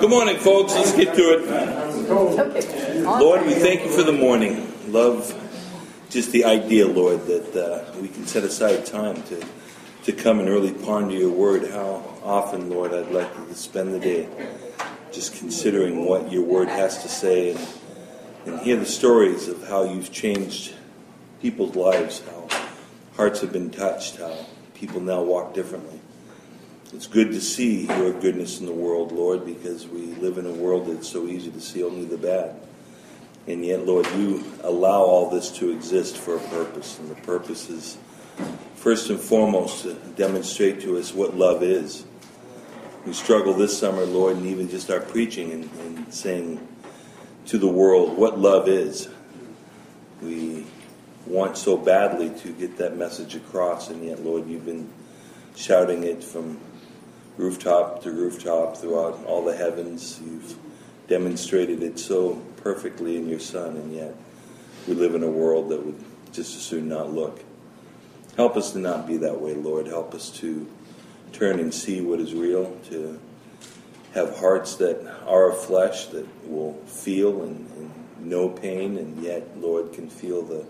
Good morning, folks. Let's get to it. Lord, we thank you for the morning. Love just the idea, Lord, that uh, we can set aside time to, to come and really ponder your word. How often, Lord, I'd like to spend the day just considering what your word has to say and, and hear the stories of how you've changed people's lives, how hearts have been touched, how people now walk differently. It's good to see your goodness in the world, Lord, because we live in a world that's so easy to see only the bad. And yet, Lord, you allow all this to exist for a purpose. And the purpose is, first and foremost, to demonstrate to us what love is. We struggle this summer, Lord, and even just our preaching and, and saying to the world what love is. We want so badly to get that message across, and yet, Lord, you've been shouting it from rooftop to rooftop throughout all the heavens. You've demonstrated it so perfectly in your Son, and yet we live in a world that would just as soon not look. Help us to not be that way, Lord. Help us to turn and see what is real, to have hearts that are of flesh, that will feel and, and know pain, and yet, Lord, can feel the,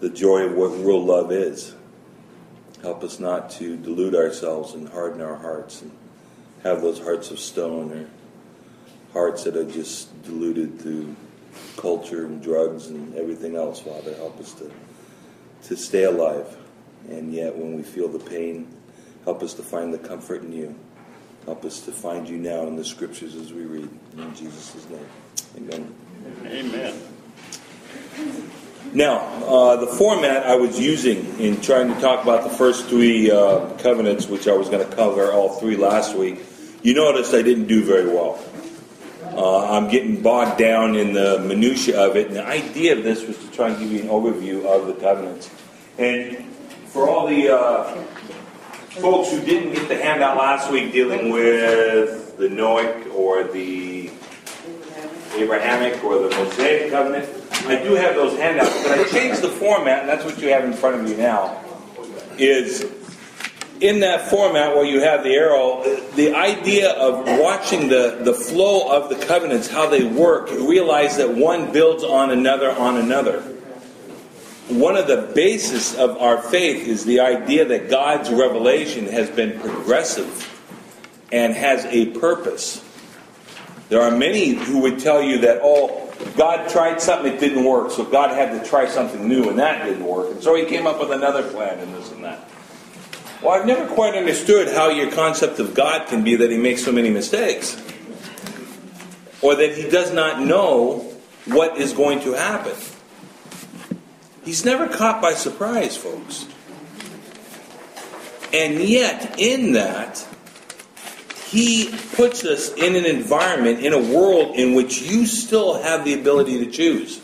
the joy of what real love is. Help us not to delude ourselves and harden our hearts and have those hearts of stone or hearts that are just deluded through culture and drugs and everything else, Father. Help us to, to stay alive. And yet, when we feel the pain, help us to find the comfort in you. Help us to find you now in the scriptures as we read. In Jesus' name. Amen. Amen. Now, uh, the format I was using in trying to talk about the first three uh, covenants, which I was going to cover all three last week, you noticed I didn't do very well. Uh, I'm getting bogged down in the minutiae of it, and the idea of this was to try and give you an overview of the covenants. And for all the uh, folks who didn't get the handout last week dealing with the Noahic or the Abrahamic or the Mosaic covenant, I do have those handouts, but I changed the format, and that's what you have in front of you now. Is in that format where you have the arrow, the idea of watching the, the flow of the covenants, how they work, realize that one builds on another on another. One of the basis of our faith is the idea that God's revelation has been progressive and has a purpose. There are many who would tell you that, oh, God tried something, it didn't work, so God had to try something new, and that didn't work. And so he came up with another plan and this and that. Well, I've never quite understood how your concept of God can be that he makes so many mistakes. Or that he does not know what is going to happen. He's never caught by surprise, folks. And yet, in that, he puts us in an environment, in a world in which you still have the ability to choose.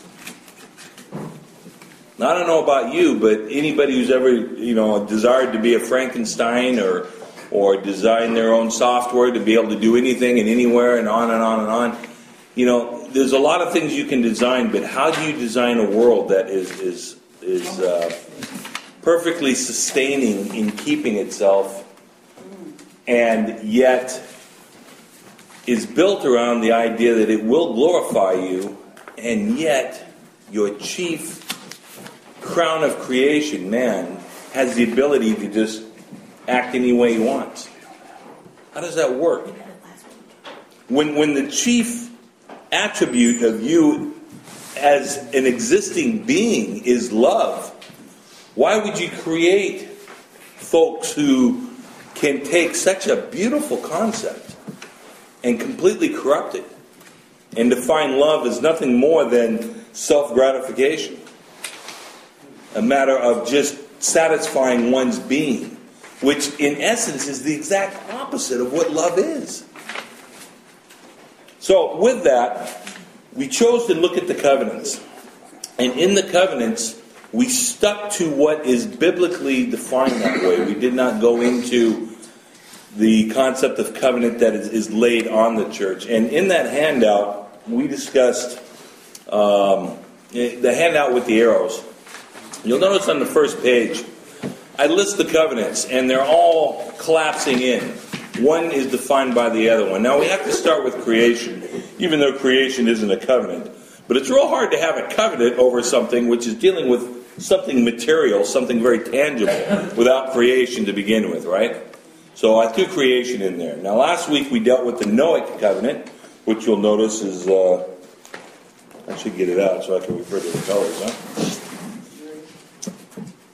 Now, I don't know about you, but anybody who's ever, you know, desired to be a Frankenstein or or design their own software to be able to do anything and anywhere and on and on and on. You know, there's a lot of things you can design, but how do you design a world that is is is uh, perfectly sustaining in keeping itself and yet is built around the idea that it will glorify you, and yet your chief crown of creation, man, has the ability to just act any way he wants. How does that work? When, when the chief attribute of you as an existing being is love, why would you create folks who can take such a beautiful concept and completely corrupt it and define love as nothing more than self gratification, a matter of just satisfying one's being, which in essence is the exact opposite of what love is. So, with that, we chose to look at the covenants. And in the covenants, we stuck to what is biblically defined that way. We did not go into the concept of covenant that is, is laid on the church. And in that handout, we discussed um, the handout with the arrows. You'll notice on the first page, I list the covenants, and they're all collapsing in. one is defined by the other one. Now we have to start with creation, even though creation isn't a covenant. But it's real hard to have a covenant over something which is dealing with something material, something very tangible, without creation to begin with, right? So I threw creation in there. Now last week we dealt with the Noahic covenant, which you'll notice is. Uh, I should get it out so I can refer to the colors, huh?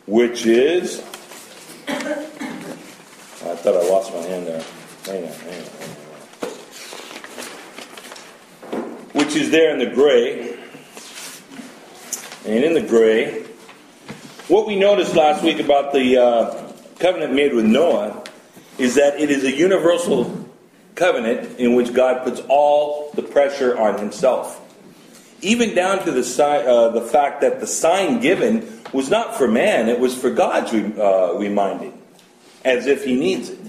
Which is. I thought I lost my hand there. Hang on, hang on, hang on. Which is there in the gray. And in the gray, what we noticed last week about the uh, covenant made with Noah is that it is a universal covenant in which God puts all the pressure on himself. Even down to the, si- uh, the fact that the sign given was not for man, it was for God's re- uh, reminding, as if he needs it.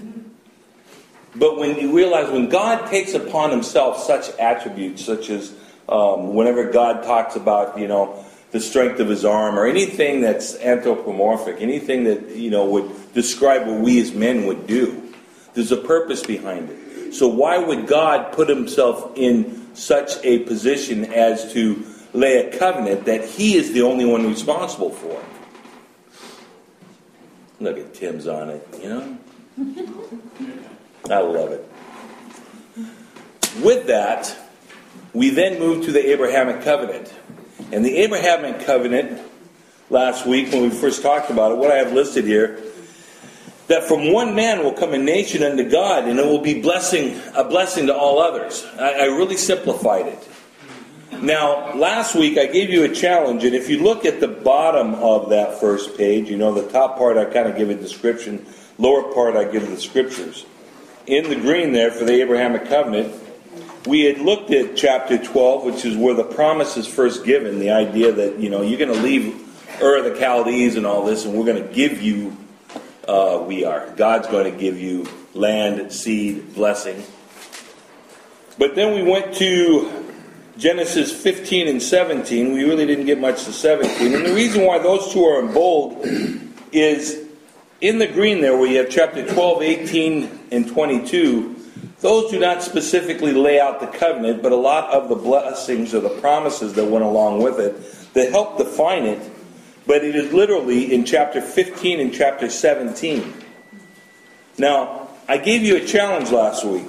But when you realize when God takes upon himself such attributes, such as um, whenever God talks about, you know, the strength of his arm or anything that's anthropomorphic, anything that, you know, would describe what we as men would do, there's a purpose behind it. So why would God put himself in such a position as to lay a covenant that he is the only one responsible for? Look at Tim's on it, you know? I love it. With that, we then move to the Abrahamic covenant. And the Abrahamic covenant, last week when we first talked about it, what I have listed here, that from one man will come a nation unto God, and it will be blessing a blessing to all others. I, I really simplified it. Now, last week I gave you a challenge, and if you look at the bottom of that first page, you know the top part I kind of give a description, lower part I give the scriptures in the green there for the Abrahamic covenant, we had looked at chapter 12, which is where the promise is first given. The idea that, you know, you're going to leave Ur of the Chaldees and all this, and we're going to give you, uh, we are. God's going to give you land, seed, blessing. But then we went to Genesis 15 and 17. We really didn't get much to 17. And the reason why those two are in bold is in the green there, where you have chapter 12, 18, and 22, those do not specifically lay out the covenant, but a lot of the blessings or the promises that went along with it that help define it. But it is literally in chapter 15 and chapter 17. Now, I gave you a challenge last week.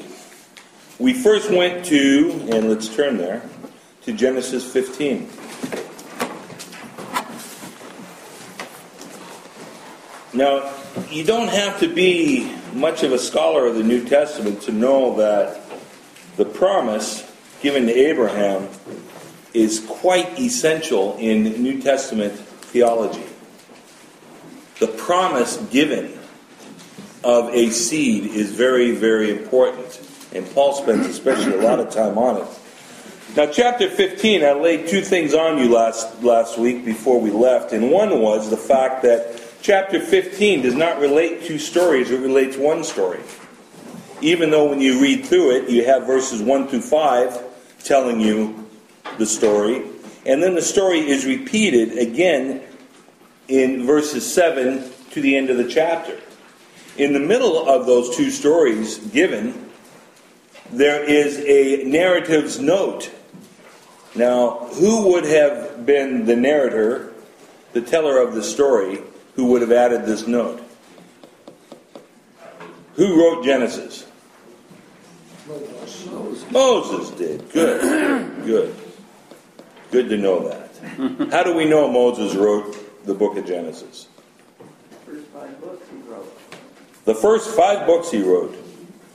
We first went to, and let's turn there, to Genesis 15. Now, you don't have to be much of a scholar of the New Testament to know that the promise given to Abraham is quite essential in New Testament theology. The promise given of a seed is very, very important. And Paul spends especially a lot of time on it. Now, chapter 15, I laid two things on you last, last week before we left. And one was the fact that chapter 15 does not relate two stories, it relates one story. Even though when you read through it, you have verses 1 through 5 telling you the story, and then the story is repeated again in verses 7 to the end of the chapter. In the middle of those two stories given, there is a narrative's note. Now, who would have been the narrator, the teller of the story, who would have added this note. Who wrote Genesis? Moses. Moses did. Good. Good. Good to know that. How do we know Moses wrote the book of Genesis? The First five books he wrote. The first five books he wrote.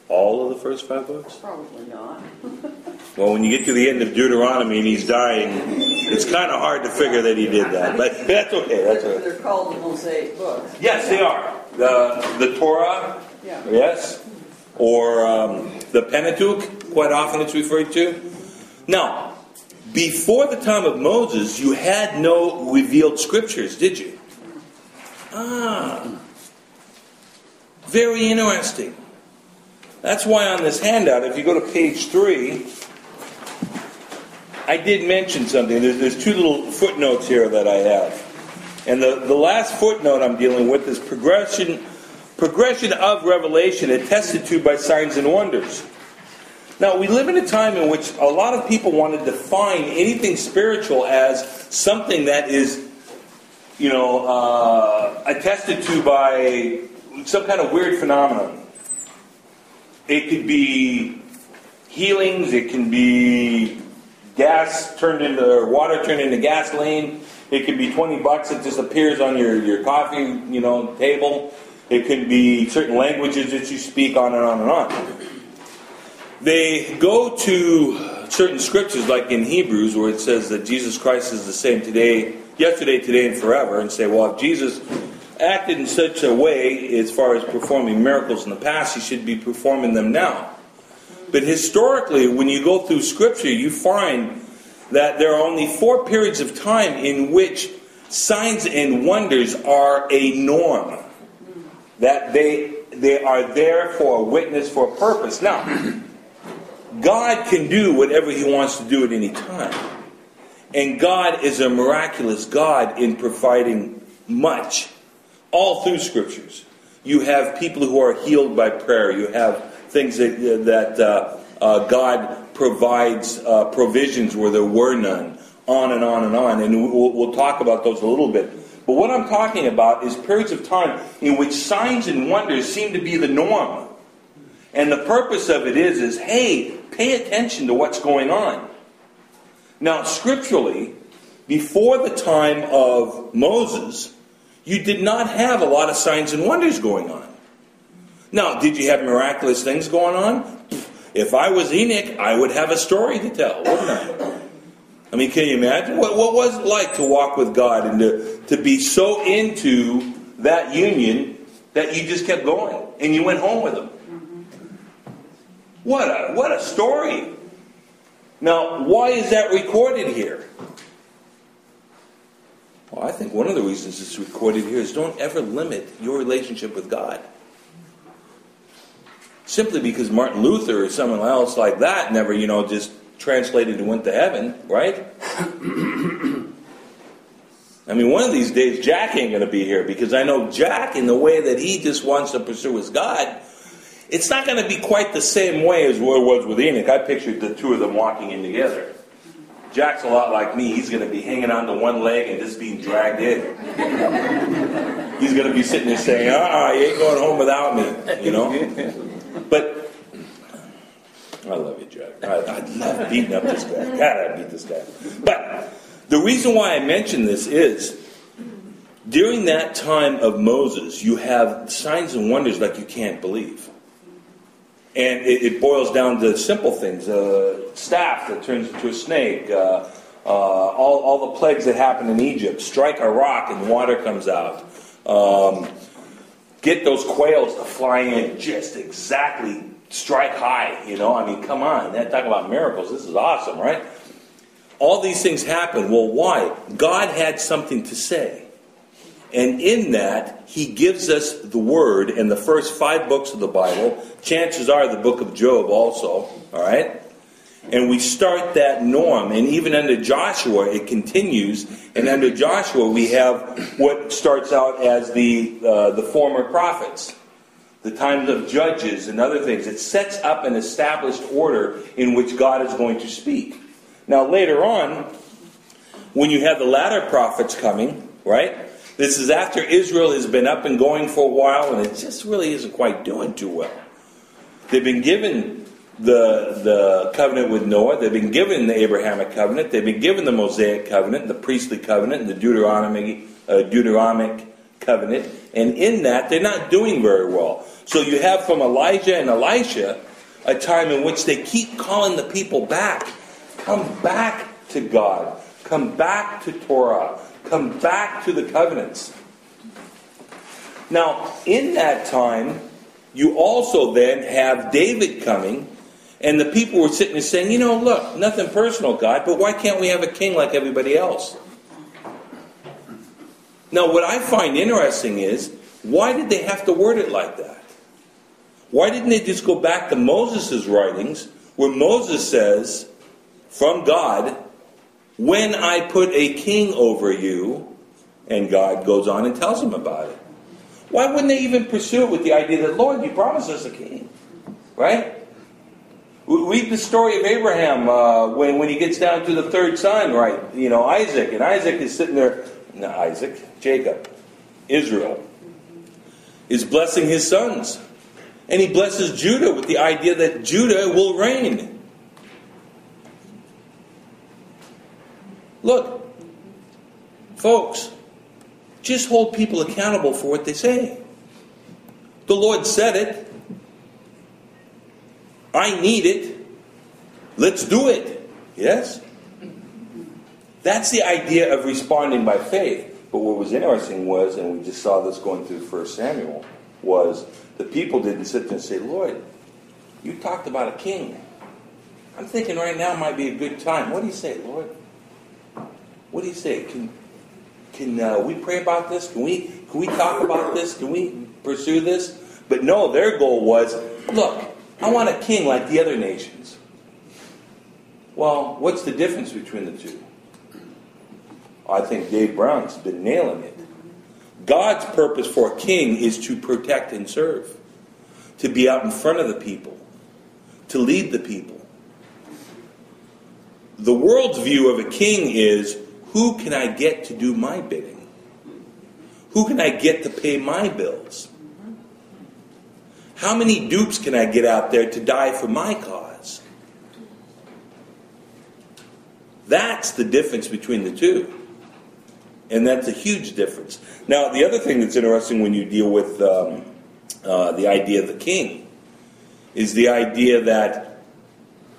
All of the first five books? Probably not. Well, when you get to the end of Deuteronomy and he's dying, it's kind of hard to figure that he did that. But that's okay. That's okay. They're called the Mosaic books. Yes, they are. The, the Torah, Yeah. yes, or um, the Pentateuch, quite often it's referred to. Now, before the time of Moses, you had no revealed scriptures, did you? Ah, very interesting. That's why on this handout, if you go to page three, I did mention something. There's, there's two little footnotes here that I have. And the, the last footnote I'm dealing with is progression progression of revelation attested to by signs and wonders. Now, we live in a time in which a lot of people want to define anything spiritual as something that is, you know, uh, attested to by some kind of weird phenomenon. It could be healings, it can be gas turned into, or water turned into gasoline. It could be 20 bucks that just appears on your, your coffee, you know, table. It could be certain languages that you speak on and on and on. They go to certain scriptures, like in Hebrews, where it says that Jesus Christ is the same today, yesterday, today, and forever, and say, well, if Jesus acted in such a way as far as performing miracles in the past, he should be performing them now. But historically, when you go through Scripture, you find that there are only four periods of time in which signs and wonders are a norm. That they, they are there for a witness, for a purpose. Now, God can do whatever He wants to do at any time. And God is a miraculous God in providing much. All through Scriptures. You have people who are healed by prayer. You have things that, that uh, uh, God provides uh, provisions where there were none. On and on and on. And we'll, we'll talk about those a little bit. But what I'm talking about is periods of time in which signs and wonders seem to be the norm. And the purpose of it is, is hey, pay attention to what's going on. Now, scripturally, before the time of Moses, you did not have a lot of signs and wonders going on. Now, did you have miraculous things going on? If I was Enoch, I would have a story to tell, wouldn't I? I mean, can you imagine? What, what was it like to walk with God and to, to be so into that union that you just kept going and you went home with Him? What a, what a story. Now, why is that recorded here? Well, I think one of the reasons it's recorded here is don't ever limit your relationship with God. Simply because Martin Luther or someone else like that never, you know, just translated and went to heaven, right? I mean, one of these days, Jack ain't going to be here because I know Jack, in the way that he just wants to pursue his God, it's not going to be quite the same way as what it was with Enoch. I pictured the two of them walking in together. Jack's a lot like me. He's going to be hanging on to one leg and just being dragged in. He's going to be sitting there saying, uh-uh, you ain't going home without me, you know? But I love you, Jack. I, I love beating up this guy. God, I beat this guy. But the reason why I mention this is during that time of Moses, you have signs and wonders like you can't believe. And it, it boils down to simple things a staff that turns into a snake, uh, uh, all, all the plagues that happen in Egypt, strike a rock and water comes out. Um, get those quails to fly in just exactly strike high, you know? I mean, come on. That talk about miracles. This is awesome, right? All these things happen. Well, why? God had something to say. And in that, he gives us the word in the first five books of the Bible. Chances are the book of Job also, all right? And we start that norm. And even under Joshua, it continues. And under Joshua, we have what starts out as the, uh, the former prophets, the times of judges and other things. It sets up an established order in which God is going to speak. Now, later on, when you have the latter prophets coming, right? This is after Israel has been up and going for a while, and it just really isn't quite doing too well. They've been given the, the covenant with Noah, they've been given the Abrahamic covenant, they've been given the Mosaic covenant, the priestly covenant, and the Deuteronomic, uh, Deuteronomic covenant, and in that, they're not doing very well. So you have from Elijah and Elisha a time in which they keep calling the people back. Come back to God. Come back to Torah. Come back to the covenants. Now, in that time, you also then have David coming, and the people were sitting there saying, you know, look, nothing personal, God, but why can't we have a king like everybody else? Now, what I find interesting is, why did they have to word it like that? Why didn't they just go back to Moses' writings, where Moses says, from God, when I put a king over you, and God goes on and tells him about it. Why wouldn't they even pursue it with the idea that, Lord, you promised us a king? Right? Read the story of Abraham uh, when, when he gets down to the third son, right? You know, Isaac. And Isaac is sitting there, not Isaac, Jacob, Israel, is blessing his sons. And he blesses Judah with the idea that Judah will reign. Look, folks, just hold people accountable for what they say. The Lord said it. I need it. Let's do it. Yes? That's the idea of responding by faith. But what was interesting was, and we just saw this going through 1 Samuel, was the people didn't sit there and say, Lord, you talked about a king. I'm thinking right now might be a good time. What do you say, Lord? What do you say? Can, can uh, we pray about this? Can we, can we talk about this? Can we pursue this? But no, their goal was look, I want a king like the other nations. Well, what's the difference between the two? I think Dave Brown's been nailing it. God's purpose for a king is to protect and serve, to be out in front of the people, to lead the people. The world's view of a king is who can I get to do my bidding? Who can I get to pay my bills? How many dupes can I get out there to die for my cause? That's the difference between the two. And that's a huge difference. Now, the other thing that's interesting when you deal with um, uh, the idea of the king is the idea that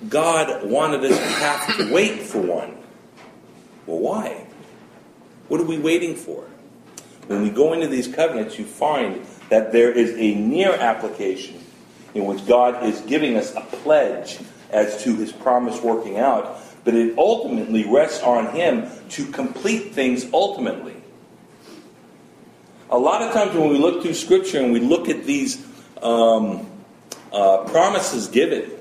God wanted us to have to wait for one. Well, why? What are we waiting for? When we go into these covenants, you find that there is a near application in which God is giving us a pledge as to his promise working out, but it ultimately rests on him to complete things ultimately. A lot of times when we look through Scripture and we look at these um, uh, promises given,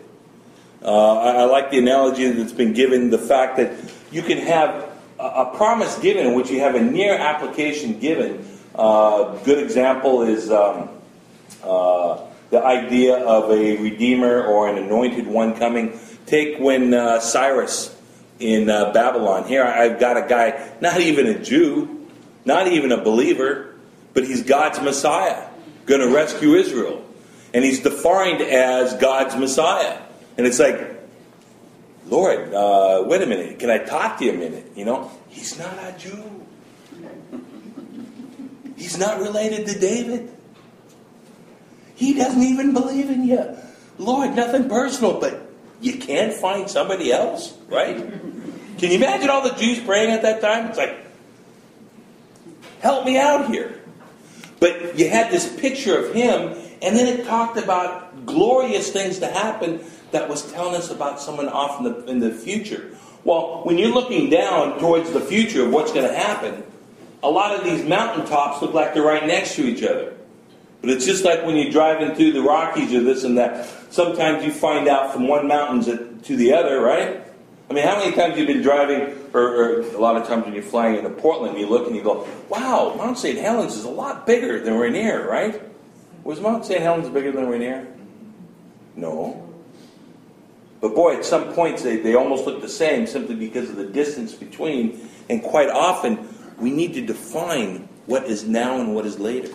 uh, I, I, like the analogy that's been given the fact that you can have a, promise given in which you have a near application given. Uh, good example is um, uh, the idea of a redeemer or an anointed one coming. Take when uh, Cyrus in uh, Babylon. Here I've got a guy, not even a Jew, not even a believer, but he's God's Messiah, going to rescue Israel. And he's defined as God's Messiah. And it's like, Lord, uh, wait a minute, can I talk to you a minute? You know, he's not a Jew. He's not related to David. He doesn't even believe in you. Lord, nothing personal, but you can't find somebody else, right? Can you imagine all the Jews praying at that time? It's like, help me out here. But you had this picture of him, and then it talked about glorious things to happen that was telling us about someone off in the, in the future. Well, when you're looking down towards the future of what's going to happen, a lot of these mountaintops look like they're right next to each other. But it's just like when you're driving through the Rockies or this and that. Sometimes you find out from one mountain to the other, right? I mean, how many times you've been driving, or, or, a lot of times when you're flying into Portland, you look and you go, wow, Mount St. Helens is a lot bigger than Rainier, right? Was Mount St. Helens bigger than Rainier? No. But boy, at some points they, they almost look the same simply because of the distance between. And quite often, we need to define what is now and what is later.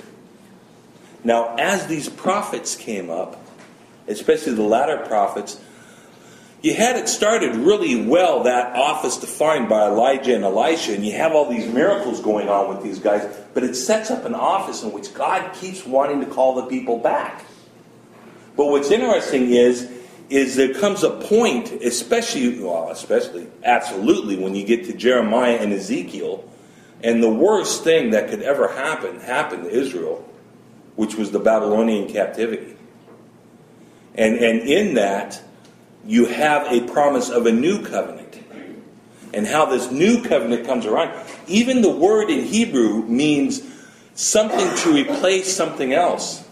Now, as these prophets came up, especially the latter prophets, you had it started really well, that office defined by Elijah and Elisha, and you have all these miracles going on with these guys, but it sets up an office in which God keeps wanting to call the people back. But what's interesting is, is there comes a point, especially, well, especially, absolutely, when you get to Jeremiah and Ezekiel, and the worst thing that could ever happen happened to Israel, which was the Babylonian captivity. And, and in that, you have a promise of a new covenant. And how this new covenant comes around. Even the word in Hebrew means something to replace something else.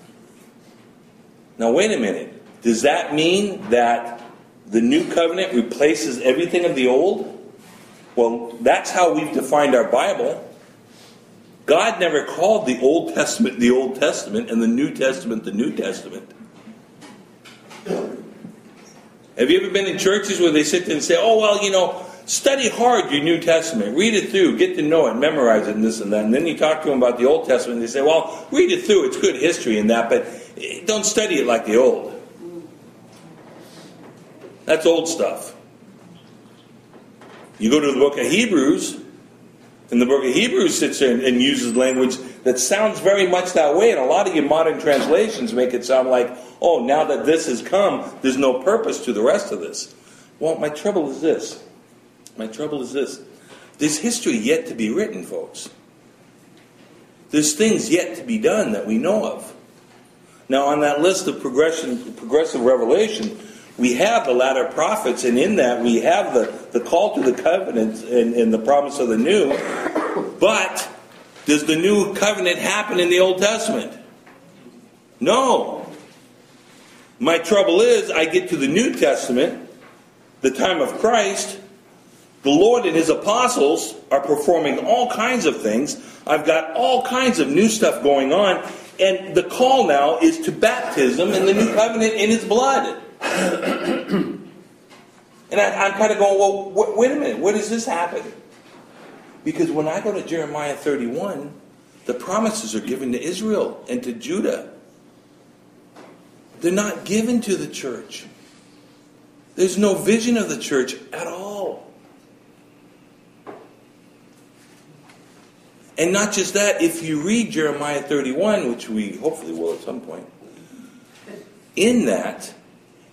Now, wait a minute. Does that mean that the new covenant replaces everything of the old? Well, that's how we've defined our Bible. God never called the Old Testament the Old Testament and the New Testament the New Testament. Have you ever been in churches where they sit there and say, oh, well, you know, study hard your New Testament, read it through, get to know it, memorize it, and this and that. And then you talk to them about the Old Testament, and they say, well, read it through, it's good history and that, but eh, don't study it like the Old. That's old stuff. You go to the book of Hebrews, and the book of Hebrews sits there and, and uses language that sounds very much that way, and a lot of your modern translations make it sound like, oh, now that this has come, there's no purpose to the rest of this. Well, my trouble is this. My trouble is this. There's history yet to be written, folks. There's things yet to be done that we know of. Now, on that list of progression, progressive revelation, we have the latter prophets, and in that we have the, the call to the covenant and, and the promise of the new. But does the new covenant happen in the Old Testament? No. My trouble is, I get to the New Testament, the time of Christ, the Lord and His apostles are performing all kinds of things. I've got all kinds of new stuff going on, and the call now is to baptism in the new covenant in His blood. and I, am kind of going, well, wait a minute, what does this happen? Because when I go to Jeremiah 31, the promises are given to Israel and to Judah. They're not given to the church. There's no vision of the church at all. And not just that, if you read Jeremiah 31, which we hopefully will at some point, in that,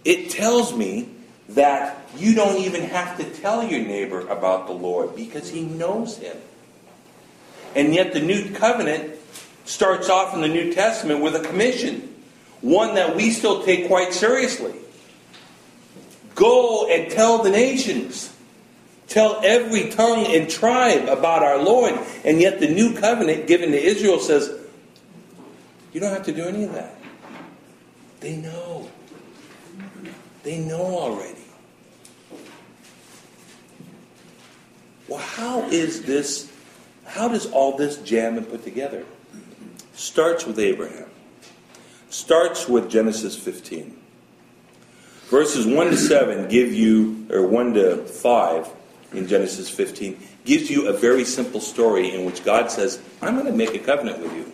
it tells me that you don't even have to tell your neighbor about the Lord because he knows him. And yet, the new covenant starts off in the New Testament with a commission, one that we still take quite seriously. Go and tell the nations. Tell every tongue and tribe about our Lord. And yet, the new covenant given to Israel says, you don't have to do any of that. They know. They know already. Well, how is this, how does all this jam and put together? Starts with Abraham. Starts with Genesis 15. Verses 1 to 7 give you, or 1 to 5 in Genesis 15, gives you a very simple story in which God says, I'm going to make a covenant with you.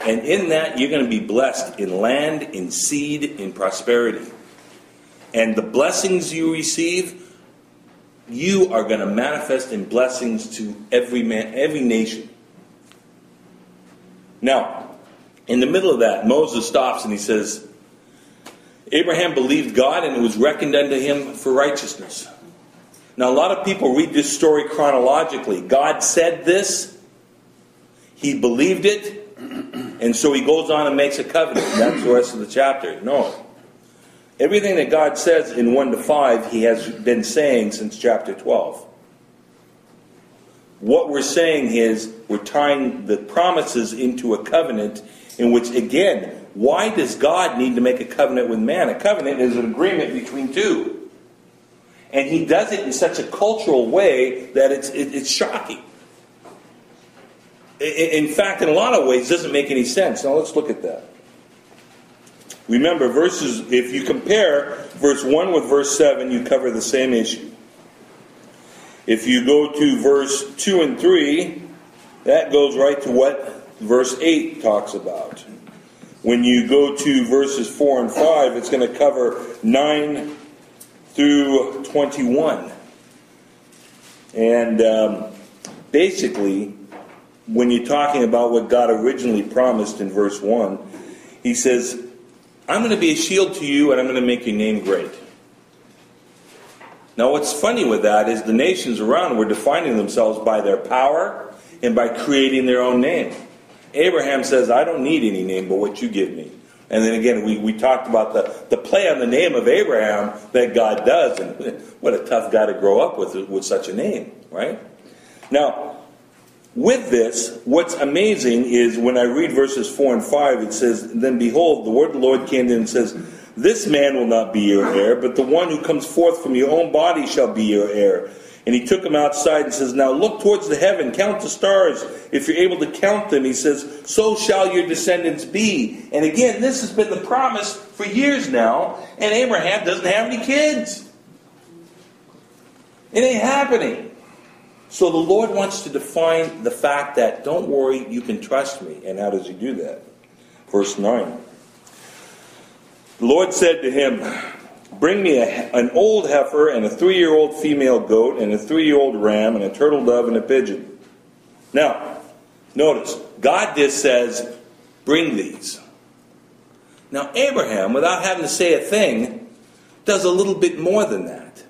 And in that, you're going to be blessed in land, in seed, in prosperity. And the blessings you receive, you are going to manifest in blessings to every man, every nation. Now, in the middle of that, Moses stops and he says, Abraham believed God and it was reckoned unto him for righteousness. Now, a lot of people read this story chronologically. God said this, he believed it, and so he goes on and makes a covenant. That's the rest of the chapter. No. Everything that God says in 1 to 5, he has been saying since chapter 12. What we're saying is we're tying the promises into a covenant in which, again, why does God need to make a covenant with man? A covenant is an agreement between two. And he does it in such a cultural way that it's, it's shocking. In fact, in a lot of ways, it doesn't make any sense. Now let's look at that. Remember, verses, if you compare verse 1 with verse 7, you cover the same issue. If you go to verse 2 and 3, that goes right to what verse 8 talks about. When you go to verses 4 and 5, it's going to cover 9 through 21. And um, basically, when you're talking about what God originally promised in verse 1, he says, I'm going to be a shield to you and I'm going to make your name great. Now, what's funny with that is the nations around were defining themselves by their power and by creating their own name. Abraham says, I don't need any name but what you give me. And then again, we, we talked about the, the play on the name of Abraham that God does, and what a tough guy to grow up with with such a name, right? Now, with this, what's amazing is when I read verses 4 and 5, it says, Then behold, the word of the Lord came in and says, This man will not be your heir, but the one who comes forth from your own body shall be your heir. And he took him outside and says, Now look towards the heaven, count the stars. If you're able to count them, he says, So shall your descendants be. And again, this has been the promise for years now, and Abraham doesn't have any kids. It ain't happening. So the Lord wants to define the fact that, don't worry, you can trust me. And how does he do that? Verse 9. The Lord said to him, Bring me a, an old heifer and a three year old female goat and a three year old ram and a turtle dove and a pigeon. Now, notice, God just says, Bring these. Now, Abraham, without having to say a thing, does a little bit more than that.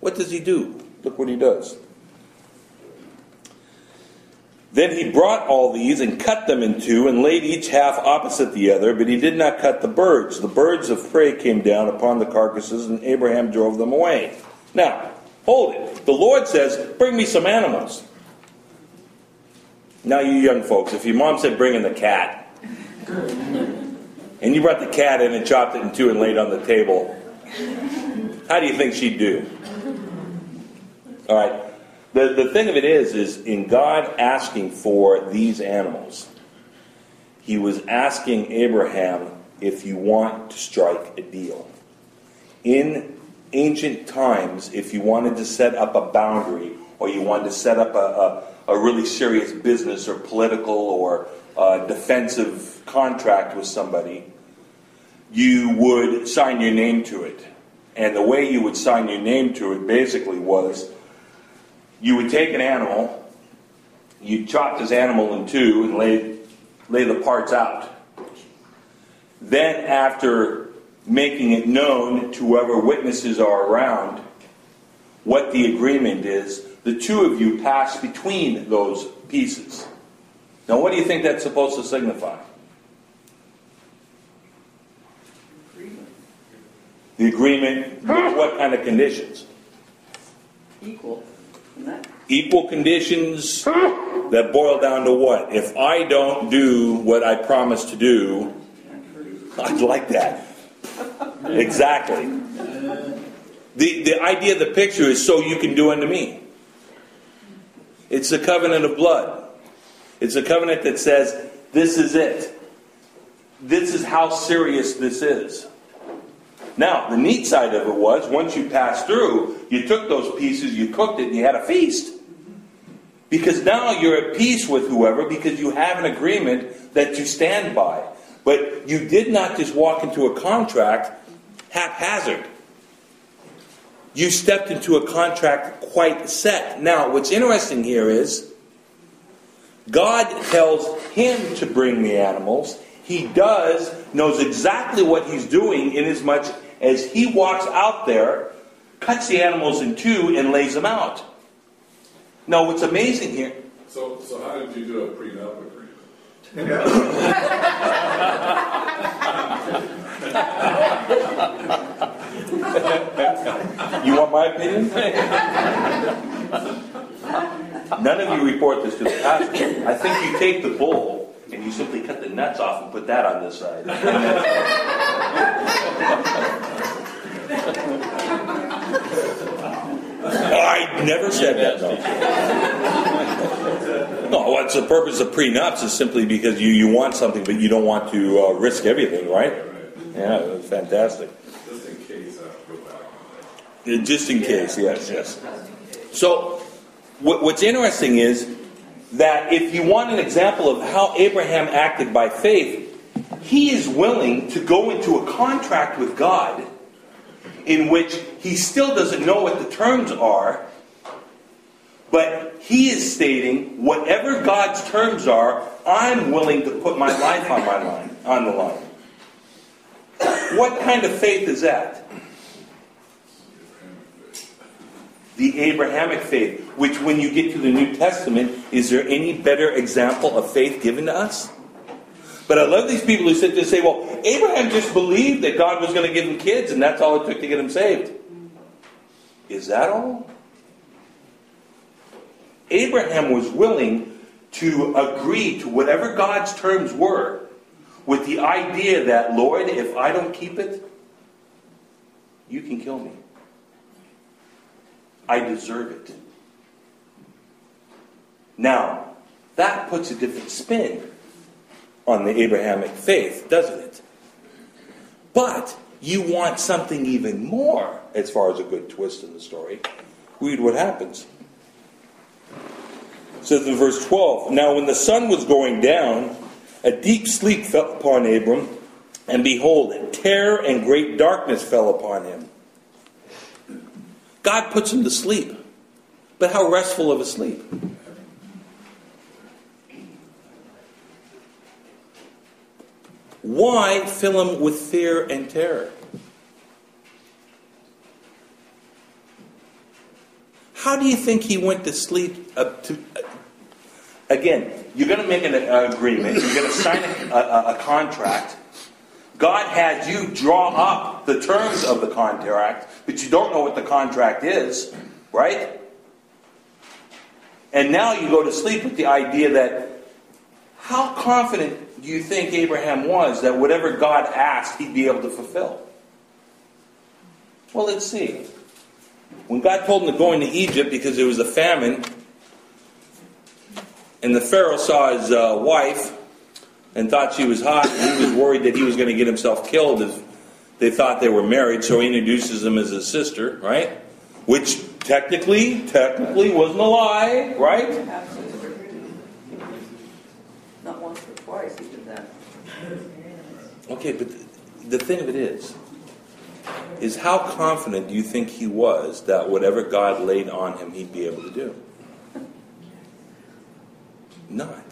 What does he do? Look what he does. Then he brought all these and cut them in two and laid each half opposite the other, but he did not cut the birds. The birds of prey came down upon the carcasses, and Abraham drove them away. Now, hold it. The Lord says, Bring me some animals. Now, you young folks, if your mom said, Bring in the cat, and you brought the cat in and chopped it in two and laid it on the table, how do you think she'd do? All right. The, the thing of it is, is in God asking for these animals, he was asking Abraham if you want to strike a deal. In ancient times, if you wanted to set up a boundary or you wanted to set up a, a, a really serious business or political or defensive contract with somebody, you would sign your name to it. And the way you would sign your name to it basically was you would take an animal, you'd chop this animal in two and lay, lay the parts out. Then, after making it known to whoever witnesses are around what the agreement is, the two of you pass between those pieces. Now, what do you think that's supposed to signify? The agreement. The agreement with what kind of conditions? Equal. Equal conditions that boil down to what? If I don't do what I promise to do, I'd like that. Exactly. The, the idea of the picture is so you can do unto me. It's a covenant of blood. It's a covenant that says, this is it. This is how serious this is. Now, the neat side of it was, once you passed through, you took those pieces, you cooked it, and you had a feast. Because now you're at peace with whoever because you have an agreement that you stand by. But you did not just walk into a contract haphazard. You stepped into a contract quite set. Now, what's interesting here is God tells him to bring the animals. He does, knows exactly what he's doing in as much as he walks out there, cuts the animals in two, and lays them out. Now, what's amazing here. So, so how did you do a prenup agreement? you want my opinion? None of you report this to the pastor. I think you take the bull and you simply cut the nuts off and put that on this side. I never said that, no. No, what's the purpose of prenups is simply because you, you want something, but you don't want to uh, risk everything, right? Yeah, fantastic. Just in case I go back. Uh, Just in case, yes, yes. So, what, what's interesting is that if you want an example of how Abraham acted by faith, he is willing to go into a contract with God in which he still doesn't know what the terms are, but he is stating, whatever God's terms are, I'm willing to put my life on my line, on the line. What kind of faith is that? The Abrahamic faith, which when you get to the New Testament, is there any better example of faith given to us? But I love these people who sit there and say, well, Abraham just believed that God was going to give him kids, and that's all it took to get him saved. Is that all? Abraham was willing to agree to whatever God's terms were, with the idea that, Lord, if I don't keep it, you can kill me. I deserve it. Now, that puts a different spin on the Abrahamic faith, doesn't it? But you want something even more as far as a good twist in the story. Read what happens. It says in verse 12 Now, when the sun was going down, a deep sleep fell upon Abram, and behold, terror and great darkness fell upon him. God puts him to sleep. But how restful of a sleep? Why fill him with fear and terror? How do you think he went to sleep? To, again, you're going to make an agreement, you're going to sign a, a, a contract. God has you draw up the terms of the contract, but you don't know what the contract is, right? And now you go to sleep with the idea that how confident do you think Abraham was that whatever God asked, he'd be able to fulfill? Well, let's see. When God told him to go into Egypt because there was a famine, and the Pharaoh saw his uh, wife and thought she was hot, and he was worried that he was going to get himself killed if they thought they were married, so he introduces him as his sister, right? Which technically, technically wasn't a lie, right? Not once or twice he did that. Okay, but the thing of it is, is how confident do you think he was that whatever God laid on him, he'd be able to do? Not.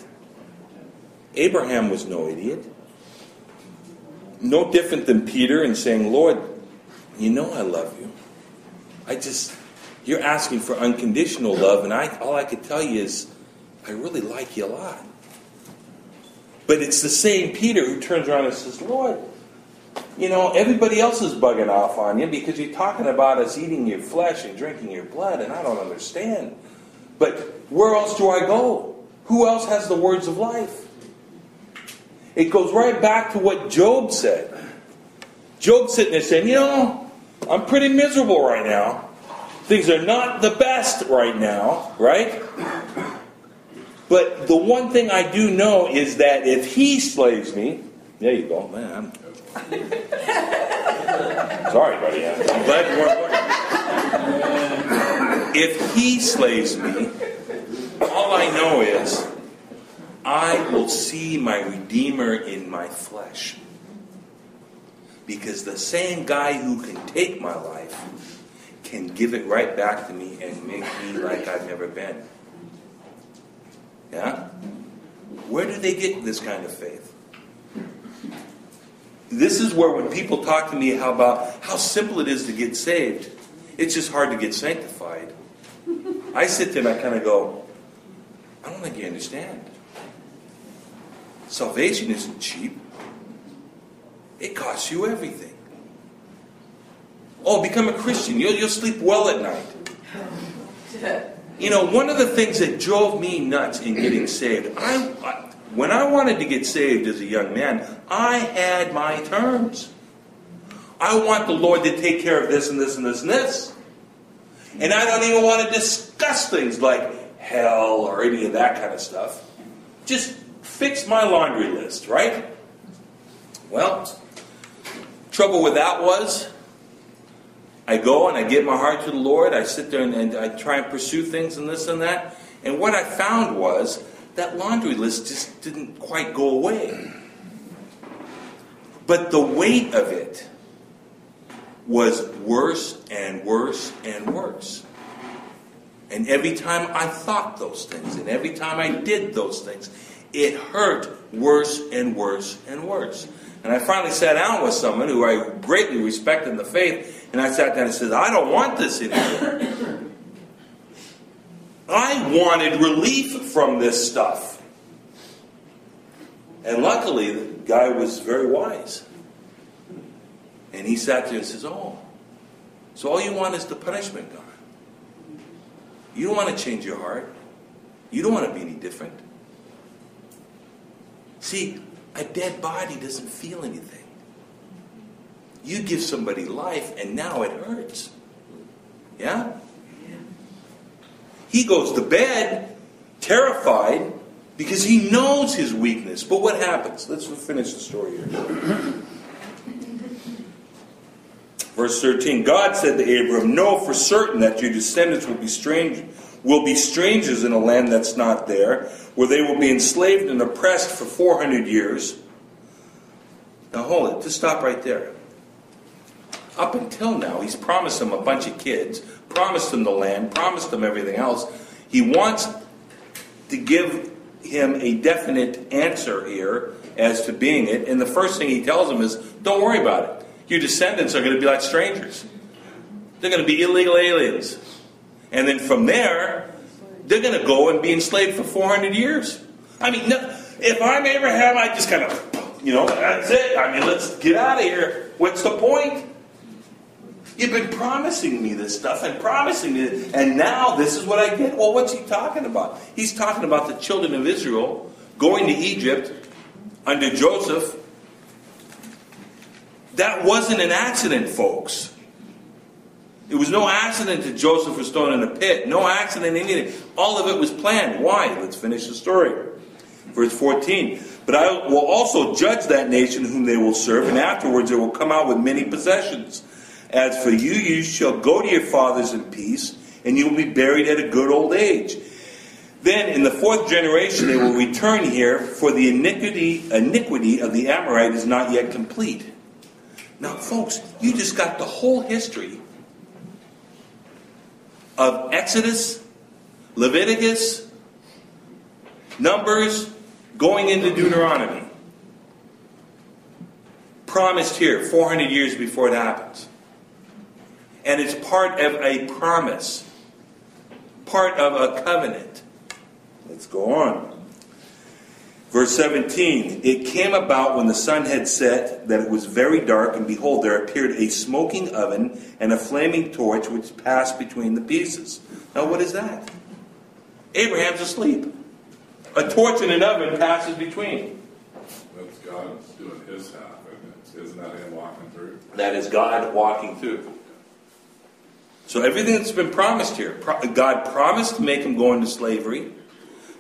Abraham was no idiot. No different than Peter in saying, Lord, you know I love you. I just, you're asking for unconditional love, and I, all I could tell you is, I really like you a lot. But it's the same Peter who turns around and says, Lord, you know, everybody else is bugging off on you because you're talking about us eating your flesh and drinking your blood, and I don't understand. But where else do I go? Who else has the words of life? It goes right back to what Job said. Job sitting there saying, You know, I'm pretty miserable right now. Things are not the best right now, right? But the one thing I do know is that if he slays me, there you go, man. Sorry, buddy. I'm glad you weren't. If he slays me, all I know is I will see my Redeemer in my flesh. Because the same guy who can take my life can give it right back to me and make me like I've never been. Yeah? Where do they get this kind of faith? This is where when people talk to me how about how simple it is to get saved, it's just hard to get sanctified. I sit there and I kind of go, I don't think you understand. Salvation isn't cheap. It costs you everything. Oh, become a Christian. You'll, you'll sleep well at night. You know, one of the things that drove me nuts in getting saved, I, I when I wanted to get saved as a young man, I had my terms. I want the Lord to take care of this and this and this and this. And I don't even want to discuss things like hell or any of that kind of stuff. Just fix my laundry list, right? Well, trouble with that was I go and I give my heart to the Lord. I sit there and, and I try and pursue things and this and that. And what I found was that laundry list just didn't quite go away. But the weight of it was worse and worse and worse. And every time I thought those things, and every time I did those things, it hurt worse and worse and worse. And I finally sat down with someone who I greatly respect in the faith, and I sat down and said, I don't want this anymore. I wanted relief from this stuff. And luckily, the guy was very wise. And he sat there and says, Oh, so all you want is the punishment, God. You don't want to change your heart. You don't want to be any different. See, A dead body doesn't feel anything. You give somebody life, and now it hurts. Yeah? He goes to bed terrified because he knows his weakness. But what happens? Let's finish the story here. Verse 13 God said to Abram, Know for certain that your descendants will be strange will be strangers in a land that's not there, where they will be enslaved and oppressed for 400 years. Now hold it, just stop right there. Up until now, he's promised them a bunch of kids, promised them the land, promised them everything else. He wants to give him a definite answer here as to being it. And the first thing he tells him is, don't worry about it. Your descendants are going to be like strangers. They're going to be illegal aliens. And then from there, they're going to go and be enslaved for 400 years. I mean, no, if I'm Abraham, I just kind of, you know, that's it. I mean, let's get out of here. What's the point? You've been promising me this stuff and promising me, and now this is what I get. Well, what's he talking about? He's talking about the children of Israel going to Egypt under Joseph. That wasn't an accident, folks. It was no accident that Joseph was thrown in a pit. No accident, anything. All of it was planned. Why? Let's finish the story. Verse 14. But I will also judge that nation whom they will serve, and afterwards they will come out with many possessions. As for you, you shall go to your fathers in peace, and you will be buried at a good old age. Then in the fourth generation they will return here, for the iniquity, iniquity of the Amorite is not yet complete. Now, folks, you just got the whole history of Exodus, Leviticus, Numbers, going into Deuteronomy. Promised here 400 years before it happens. And it's part of a promise, part of a covenant. Let's go on. Verse 17 It came about when the sun had set that it was very dark, and behold, there appeared a smoking oven and a flaming torch which passed between the pieces. Now, what is that? Abraham's asleep. A torch and an oven passes between. That's God doing his half, isn't that him walking through? That is God walking through. So everything that's been promised here, God promised to make him go into slavery.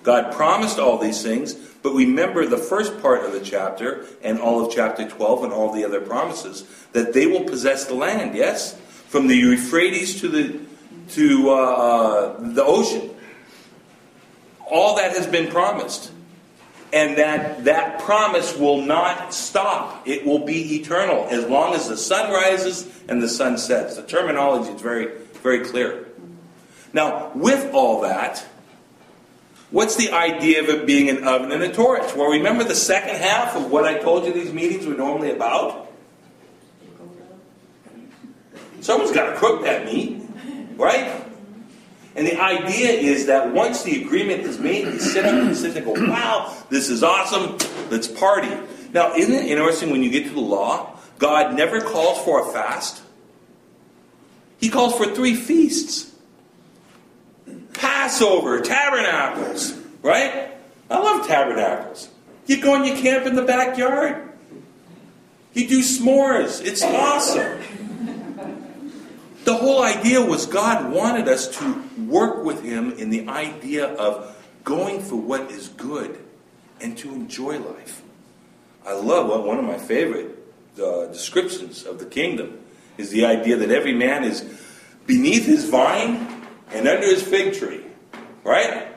God promised all these things, but remember the first part of the chapter and all of chapter 12 and all the other promises that they will possess the land, yes? From the Euphrates to the to uh, uh the ocean. All that has been promised. And that that promise will not stop. It will be eternal as long as the sun rises and the sun sets. The terminology is very, very clear. Now, with all that, what's the idea of it being an oven and a torch? Well, remember the second half of what I told you these meetings were normally about? Someone's got to cook that meat, right? And the idea is that once the agreement is made, you sit up and sit and go, wow, this is awesome, let's party. Now, isn't it interesting when you get to the law? God never calls for a fast. He calls for three feasts. Passover, tabernacles, right? I love tabernacles. You go and you camp in the backyard. You do s'mores. It's awesome. The whole idea was God wanted us to work with Him in the idea of going for what is good and to enjoy life. I love one of my favorite uh, descriptions of the kingdom is the idea that every man is beneath his vine and under his fig tree. Right?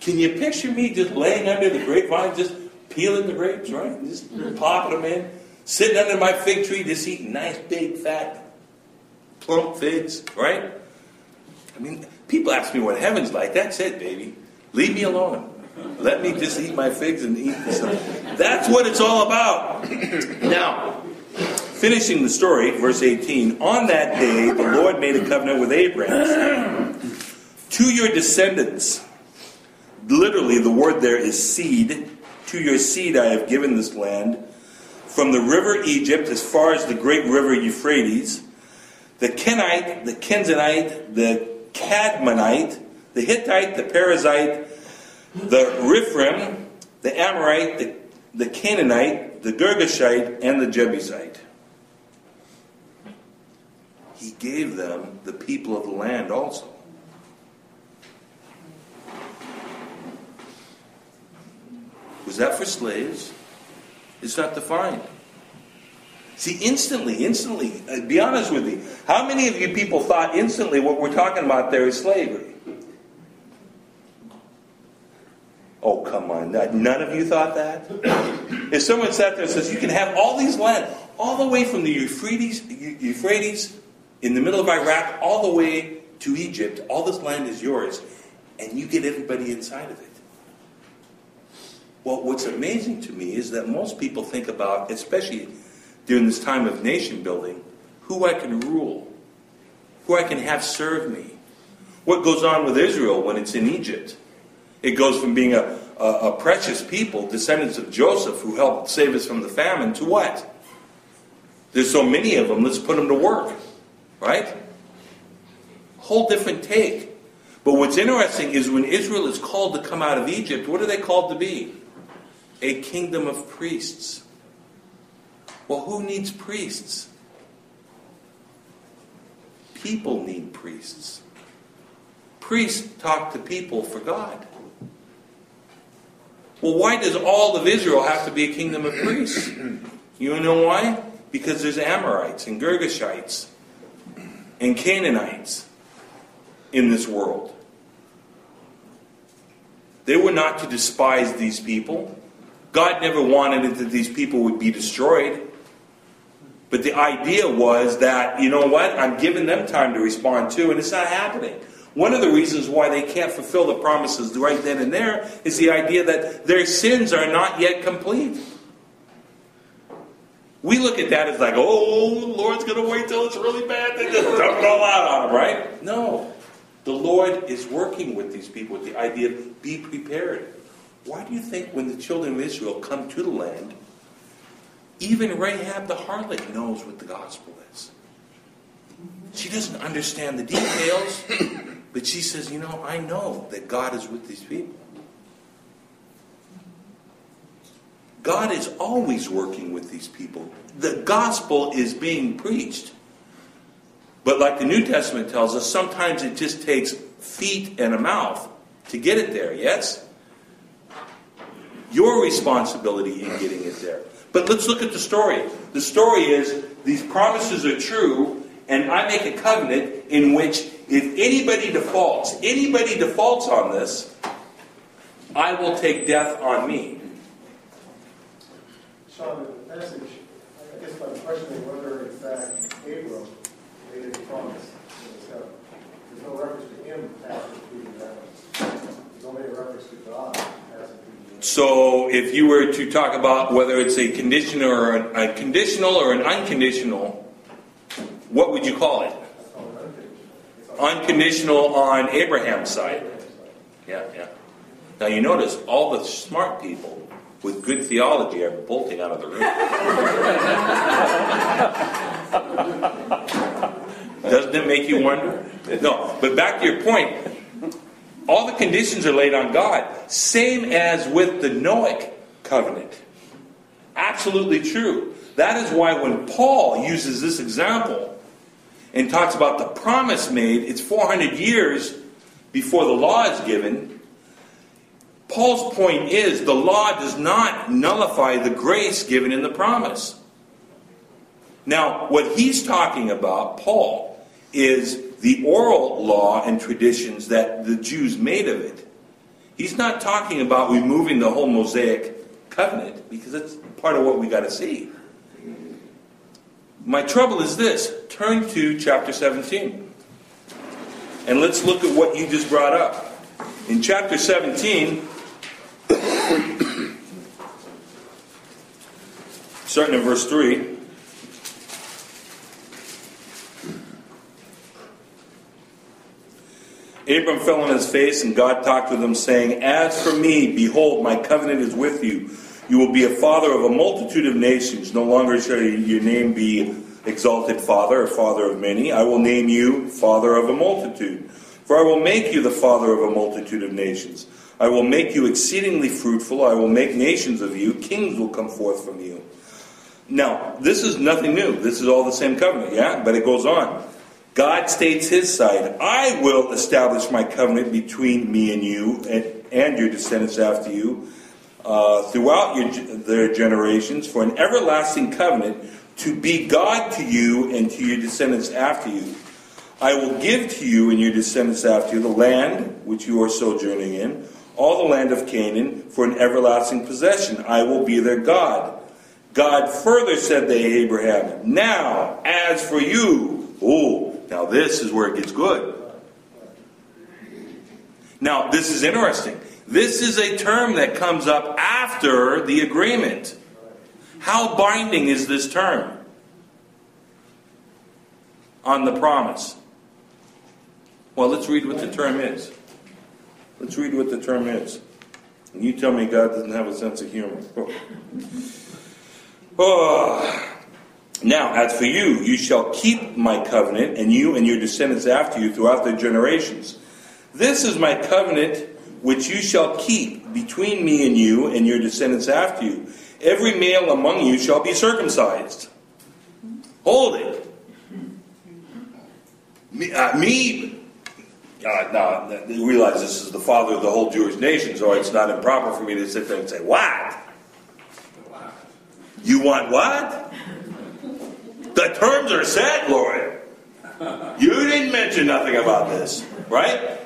Can you picture me just laying under the grapevine, just peeling the grapes, right? Just popping them in, sitting under my fig tree, just eating nice, big, fat plump figs, right? I mean, people ask me what heaven's like. That's it, baby. Leave me alone. Let me just eat my figs and eat. That's what it's all about. now, finishing the story, verse 18. On that day, the Lord made a covenant with Abraham. to your descendants, literally, the word there is seed. To your seed I have given this land. From the river Egypt as far as the great river Euphrates the Kenite, the Kenizzite, the Kadmonite, the Hittite, the Perizzite, the Rephaim, the Amorite, the the Canaanite, the Girgashite, and the Jebusite. He gave them the people of the land also. Was that for slaves? It's not defined. See, instantly, instantly, uh, be honest with me. How many of you people thought instantly what we're talking about there is slavery? Oh, come on. None of you thought that? if someone sat there and says, you can have all these land, all the way from the Euphrates, Euphrates in the middle of Iraq, all the way to Egypt, all this land is yours, and you get everybody inside of it. Well, what's amazing to me is that most people think about, especially during this time of nation building, who I can rule, who I can have serve me. What goes on with Israel when it's in Egypt? It goes from being a, a, a precious people, descendants of Joseph, who helped save us from the famine, to what? There's so many of them, let's put them to work. Right? Whole different take. But what's interesting is when Israel is called to come out of Egypt, what are they called to be? A kingdom of priests. Well, who needs priests? People need priests. Priests talk to people for God. Well, why does all of Israel have to be a kingdom of priests? You know why? Because there's Amorites and Girgashites and Canaanites in this world. They were not to despise these people. God never wanted that these people would be destroyed. But the idea was that, you know what, I'm giving them time to respond to, and it's not happening. One of the reasons why they can't fulfill the promises right then and there is the idea that their sins are not yet complete. We look at that as like, oh, the Lord's going to wait till it's really bad to just dump it all out on them, right? No. The Lord is working with these people with the idea of be prepared. Why do you think when the children of Israel come to the land, even Rahab the harlot knows what the gospel is? She doesn't understand the details, but she says, you know, I know that God is with these people. God is always working with these people. The gospel is being preached. But like the New Testament tells us, sometimes it just takes feet and a mouth to get it there, yes? Your responsibility in getting it there. But let's look at the story. The story is these promises are true, and I make a covenant in which if anybody defaults, anybody defaults on this, I will take death on me. Sean, in the passage, I guess I'm questioning whether, in fact, Abram made any promise in this heaven. There's no reference to him passing through the heavens. There's only a reference to God passing through the So, if you were to talk about whether it's a condition or an, a conditional or an unconditional, what would you call it? Unconditional on Abraham's side. Yeah, yeah. Now you notice all the smart people with good theology are bolting out of the room. Doesn't it make you wonder? No, but back to your point. All the conditions are laid on God, same as with the Noahic covenant. Absolutely true. That is why when Paul uses this example and talks about the promise made, it's 400 years before the law is given. Paul's point is the law does not nullify the grace given in the promise. Now, what he's talking about, Paul, is the oral law and traditions that the Jews made of it. He's not talking about removing the whole Mosaic covenant because that's part of what we got to see. My trouble is this turn to chapter 17. And let's look at what you just brought up. In chapter 17, Starting in verse 3. Abram fell on his face, and God talked with him, saying, As for me, behold, my covenant is with you. You will be a father of a multitude of nations. No longer shall your name be exalted father or father of many. I will name you father of a multitude. For I will make you the father of a multitude of nations. I will make you exceedingly fruitful. I will make nations of you. Kings will come forth from you. Now, this is nothing new. This is all the same covenant, yeah? But it goes on. God states his side. I will establish my covenant between me and you and, and your descendants after you uh, throughout your, their generations for an everlasting covenant to be God to you and to your descendants after you. I will give to you and your descendants after you the land which you are sojourning in, all the land of Canaan, for an everlasting possession. I will be their God. God further said to Abraham, Now, as for you, oh, now this is where it gets good. Now, this is interesting. This is a term that comes up after the agreement. How binding is this term on the promise? Well, let's read what the term is. Let's read what the term is. And you tell me God doesn't have a sense of humor. Oh. Now, as for you, you shall keep my covenant, and you and your descendants after you throughout their generations. This is my covenant which you shall keep between me and you and your descendants after you. Every male among you shall be circumcised. Hold it. Me, uh, me uh, now, realize this is the father of the whole Jewish nation, so it's not improper for me to sit there and say, What? You want what? The terms are set, Lord. You didn't mention nothing about this, right?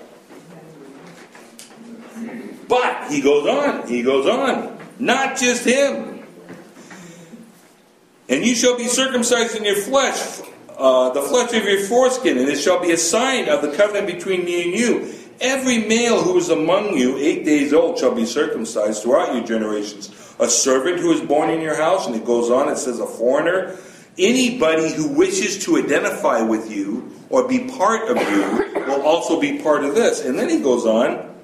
But he goes on, he goes on. Not just him. And you shall be circumcised in your flesh, uh, the flesh of your foreskin, and it shall be a sign of the covenant between me and you. Every male who is among you, eight days old, shall be circumcised throughout your generations. A servant who is born in your house, and it goes on, it says a foreigner. Anybody who wishes to identify with you or be part of you will also be part of this. And then he goes on,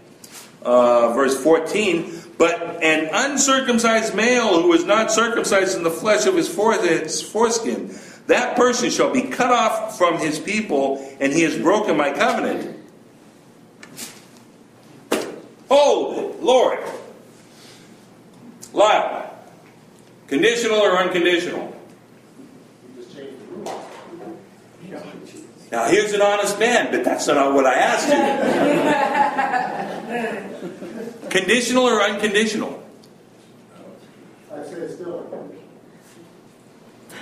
uh, verse 14. But an uncircumcised male who is not circumcised in the flesh of his foreskin, that person shall be cut off from his people, and he has broken my covenant. Oh, Lord. Lyle. Conditional or unconditional? Now, here's an honest man, but that's not what I asked you. Conditional or unconditional? I'd say it's still unconditional.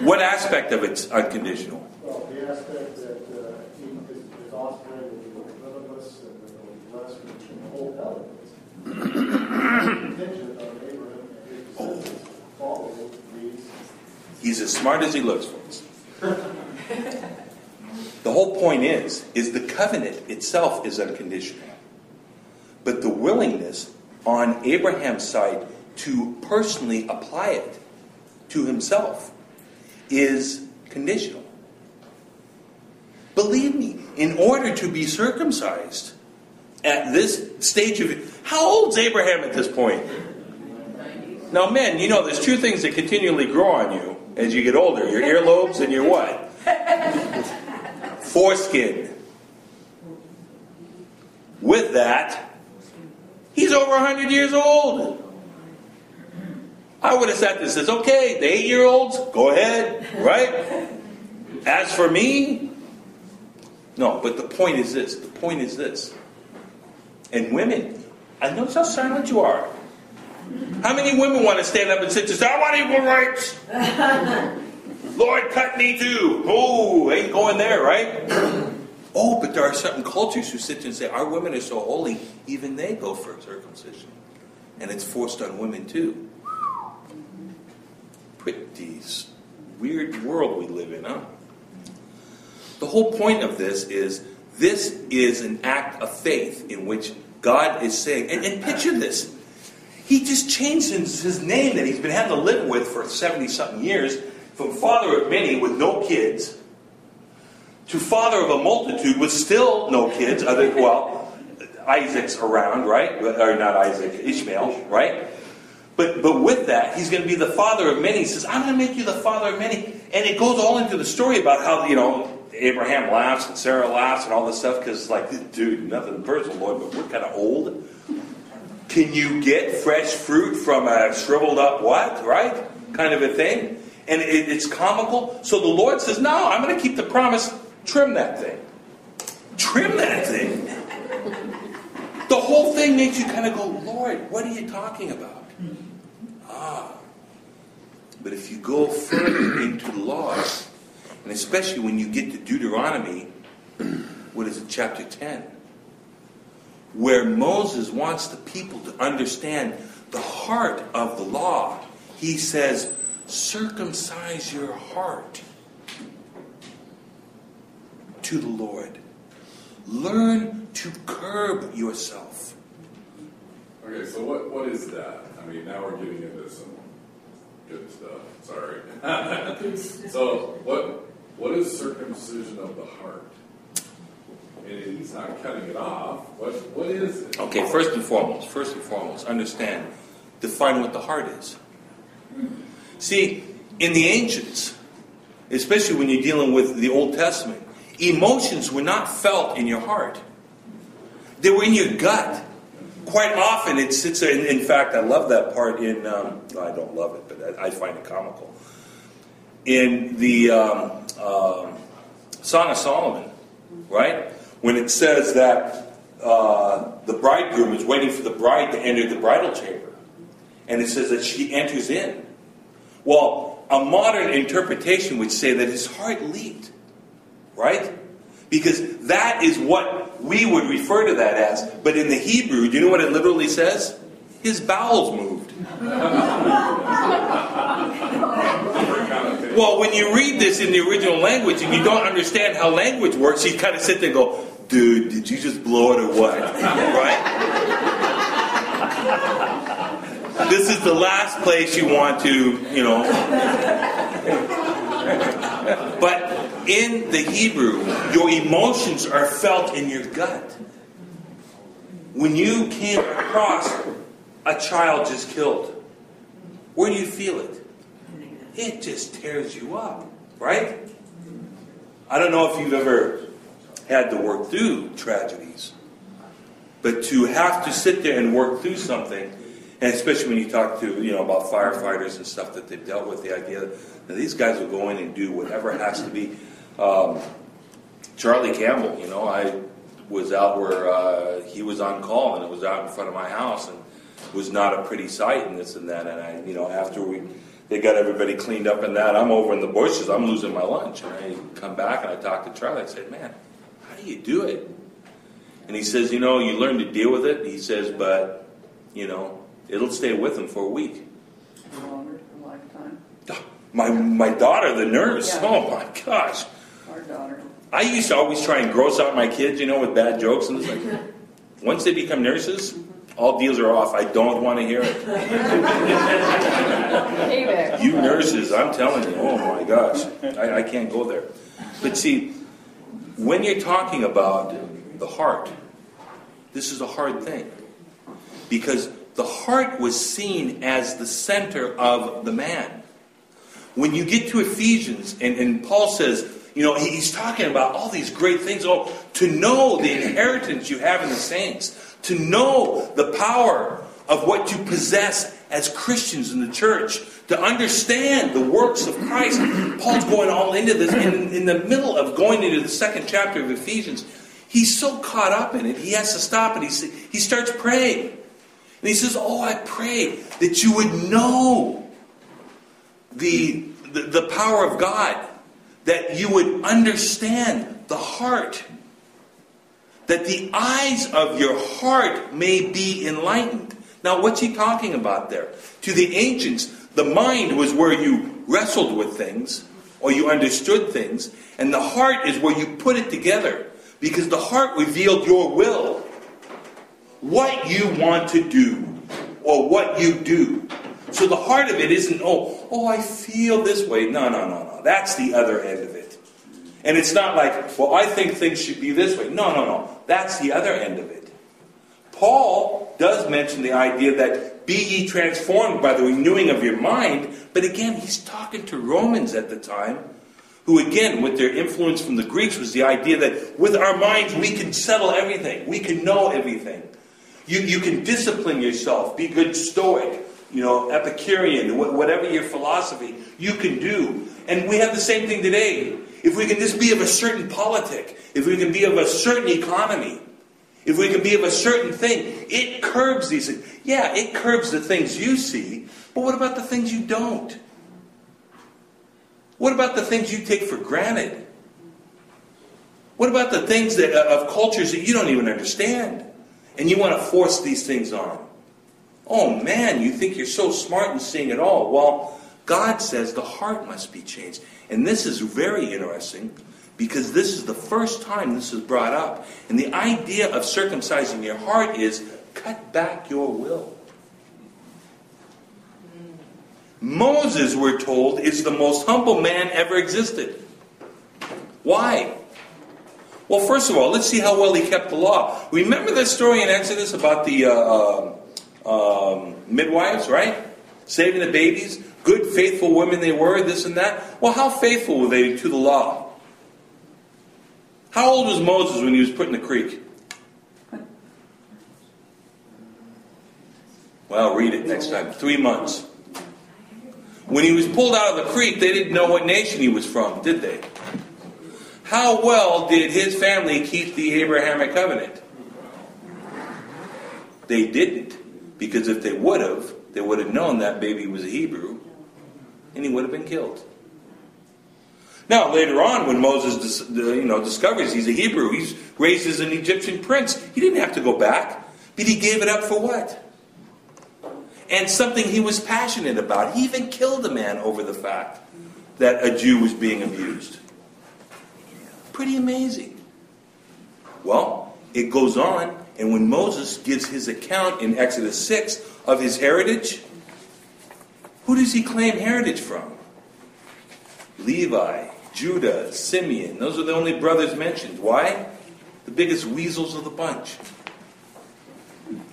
What aspect of it's unconditional? Well, the aspect that uh, he, his, his offspring will be limitless and will be blessed the whole element. Contingent on Abraham and his descendants following these. He's as smart as he looks, folks. The whole point is, is the covenant itself is unconditional. But the willingness on Abraham's side to personally apply it to himself is conditional. Believe me, in order to be circumcised at this stage of how old's Abraham at this point? Now, men, you know there's two things that continually grow on you as you get older: your earlobes and your what? Foreskin. With that, he's over 100 years old. I would have sat there and says, okay, the eight year olds, go ahead, right? As for me, no, but the point is this. The point is this. And women, I notice how silent you are. How many women want to stand up and sit and say, I want equal rights? Lord, cut me too. Oh, ain't going there, right? oh, but there are certain cultures who sit and say, Our women are so holy, even they go for circumcision. And it's forced on women too. Pretty weird world we live in, huh? The whole point of this is this is an act of faith in which God is saying, and, and picture this. He just changed his, his name that he's been having to live with for 70 something years from father of many with no kids to father of a multitude with still no kids. Other, well, Isaac's around, right? Or not Isaac, Ishmael, right? But, but with that, he's going to be the father of many. He says, I'm going to make you the father of many. And it goes all into the story about how, you know, Abraham laughs and Sarah laughs and all this stuff because, like, dude, nothing personal, Lord, but we're kind of old. Can you get fresh fruit from a shriveled up what? Right? Kind of a thing. And it, it's comical. So the Lord says, No, I'm going to keep the promise. Trim that thing. Trim that thing. The whole thing makes you kind of go, Lord, what are you talking about? Ah. But if you go further into the laws, and especially when you get to Deuteronomy, what is it, chapter 10, where Moses wants the people to understand the heart of the law, he says, circumcise your heart to the Lord. Learn to curb yourself. Okay, so what, what is that? I mean, now we're getting into some good stuff. Sorry. so, what what is circumcision of the heart? And he's not cutting it off. What what is it? Okay, first and foremost, first and foremost, understand, define what the heart is. See, in the ancients, especially when you're dealing with the Old Testament, emotions were not felt in your heart. They were in your gut. Quite often it sits in, in fact, I love that part in, um, I don't love it, but I, I find it comical. In the um, um, Song of Solomon, right? When it says that uh, the bridegroom is waiting for the bride to enter the bridal chamber, and it says that she enters in. Well, a modern interpretation would say that his heart leaped, right? Because that is what we would refer to that as. But in the Hebrew, do you know what it literally says? His bowels moved. well, when you read this in the original language and you don't understand how language works, you kind of sit there and go, dude, did you just blow it or what? right? this is the last place you want to, you know. but in the Hebrew, your emotions are felt in your gut. When you came across a child just killed, where do you feel it? It just tears you up, right? I don't know if you've ever had to work through tragedies, but to have to sit there and work through something, and especially when you talk to you know about firefighters and stuff that they've dealt with, the idea that these guys will go in and do whatever has to be. Um, Charlie Campbell, you know, I was out where uh, he was on call, and it was out in front of my house, and was not a pretty sight, and this and that. And I, you know, after we they got everybody cleaned up and that, I'm over in the bushes, I'm losing my lunch, and I come back and I talk to Charlie. I said, "Man, how do you do it?" And he says, "You know, you learn to deal with it." He says, "But, you know, it'll stay with him for a week." Longer, a lifetime. Ah, my my daughter, the nurse. Yeah. Oh my gosh. Our daughter. I used to always try and gross out my kids, you know, with bad jokes, and it's like, once they become nurses, mm-hmm. All deals are off. I don't want to hear it. You nurses, I'm telling you, oh my gosh, I, I can't go there. But see, when you're talking about the heart, this is a hard thing. Because the heart was seen as the center of the man. When you get to Ephesians, and, and Paul says, you know, he's talking about all these great things. Oh, to know the inheritance you have in the saints, to know the power of what you possess as Christians in the church, to understand the works of Christ. Paul's going all into this. In the middle of going into the second chapter of Ephesians, he's so caught up in it, he has to stop and he, he starts praying. And he says, Oh, I pray that you would know the, the, the power of God, that you would understand the heart, that the eyes of your heart may be enlightened. Now, what's he talking about there? To the ancients, the mind was where you wrestled with things or you understood things, and the heart is where you put it together because the heart revealed your will, what you want to do or what you do. So the heart of it isn't, oh, oh, I feel this way. No, no, no, no. That's the other end of it. And it's not like, well, I think things should be this way. No, no, no. That's the other end of it. Paul does mention the idea that be ye transformed by the renewing of your mind, but again, he's talking to Romans at the time, who again, with their influence from the Greeks, was the idea that with our minds we can settle everything, we can know everything. You, you can discipline yourself, be good stoic, you know, Epicurean, whatever your philosophy, you can do. And we have the same thing today. If we can just be of a certain politic, if we can be of a certain economy, if we can be of a certain thing, it curbs these things. Yeah, it curbs the things you see, but what about the things you don't? What about the things you take for granted? What about the things that, uh, of cultures that you don't even understand? And you want to force these things on? Oh man, you think you're so smart and seeing it all. Well, God says the heart must be changed. And this is very interesting because this is the first time this is brought up. And the idea of circumcising your heart is cut back your will. Moses, we're told, is the most humble man ever existed. Why? Well, first of all, let's see how well he kept the law. Remember that story in Exodus about the uh, um, um, midwives, right? Saving the babies? Good, faithful women they were, this and that. Well, how faithful were they to the law? How old was Moses when he was put in the creek? Well, read it next time. Three months. When he was pulled out of the creek, they didn't know what nation he was from, did they? How well did his family keep the Abrahamic covenant? They didn't, because if they would have, they would have known that baby was a Hebrew, and he would have been killed. Now, later on, when Moses you know, discovers he's a Hebrew, he's raised as an Egyptian prince, he didn't have to go back, but he gave it up for what? and something he was passionate about. He even killed a man over the fact that a Jew was being abused. Pretty amazing. Well, it goes on, and when Moses gives his account in Exodus 6 of his heritage, who does he claim heritage from? Levi, Judah, Simeon. Those are the only brothers mentioned. Why? The biggest weasels of the bunch.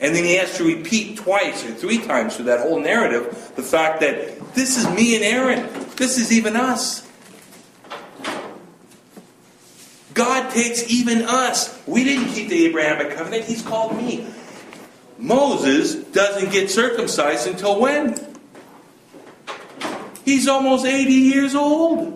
And then he has to repeat twice or three times through that whole narrative the fact that this is me and Aaron. This is even us. God takes even us. We didn't keep the Abrahamic covenant, He's called me. Moses doesn't get circumcised until when? He's almost 80 years old.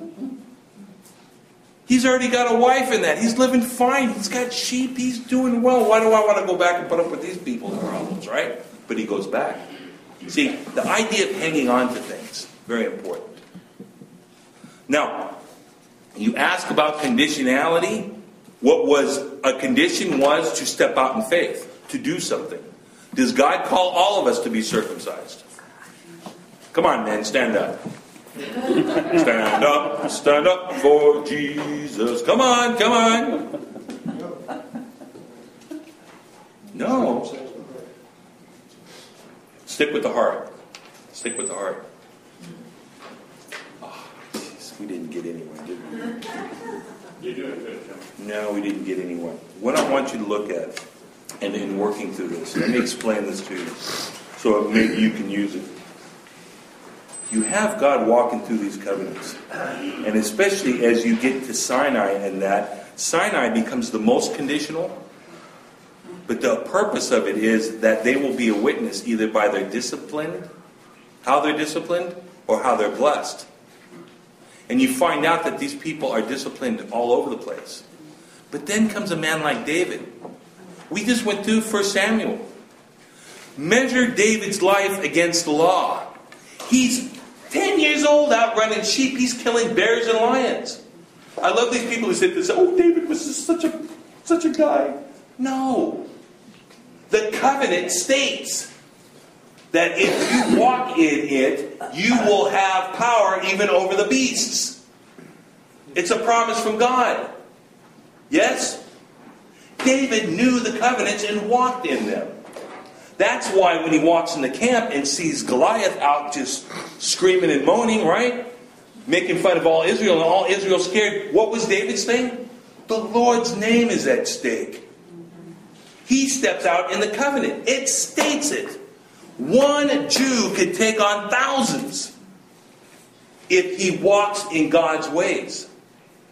He's already got a wife in that. He's living fine. He's got sheep. He's doing well. Why do I want to go back and put up with these people's problems, right? But he goes back. See, the idea of hanging on to things, very important. Now, you ask about conditionality. What was a condition was to step out in faith, to do something. Does God call all of us to be circumcised? Come on, man, stand up. Stand up, stand up for Jesus. Come on, come on. No. Stick with the heart. Stick with the heart. Oh, we didn't get anywhere, did we? You're doing good, Tim. No, we didn't get anywhere. What I want you to look at, and in working through this, let me explain this to you so maybe you can use it you have God walking through these covenants. And especially as you get to Sinai and that, Sinai becomes the most conditional. But the purpose of it is that they will be a witness either by their discipline, how they're disciplined, or how they're blessed. And you find out that these people are disciplined all over the place. But then comes a man like David. We just went through 1 Samuel. Measure David's life against the law. He's 10 years old out running sheep. He's killing bears and lions. I love these people who sit there and say, oh, David was just such a, such a guy. No. The covenant states that if you walk in it, you will have power even over the beasts. It's a promise from God. Yes? David knew the covenants and walked in them. That's why when he walks in the camp and sees Goliath out just screaming and moaning, right? Making fun of all Israel and all Israel scared. What was David's thing? The Lord's name is at stake. He steps out in the covenant. It states it. One Jew could take on thousands if he walks in God's ways.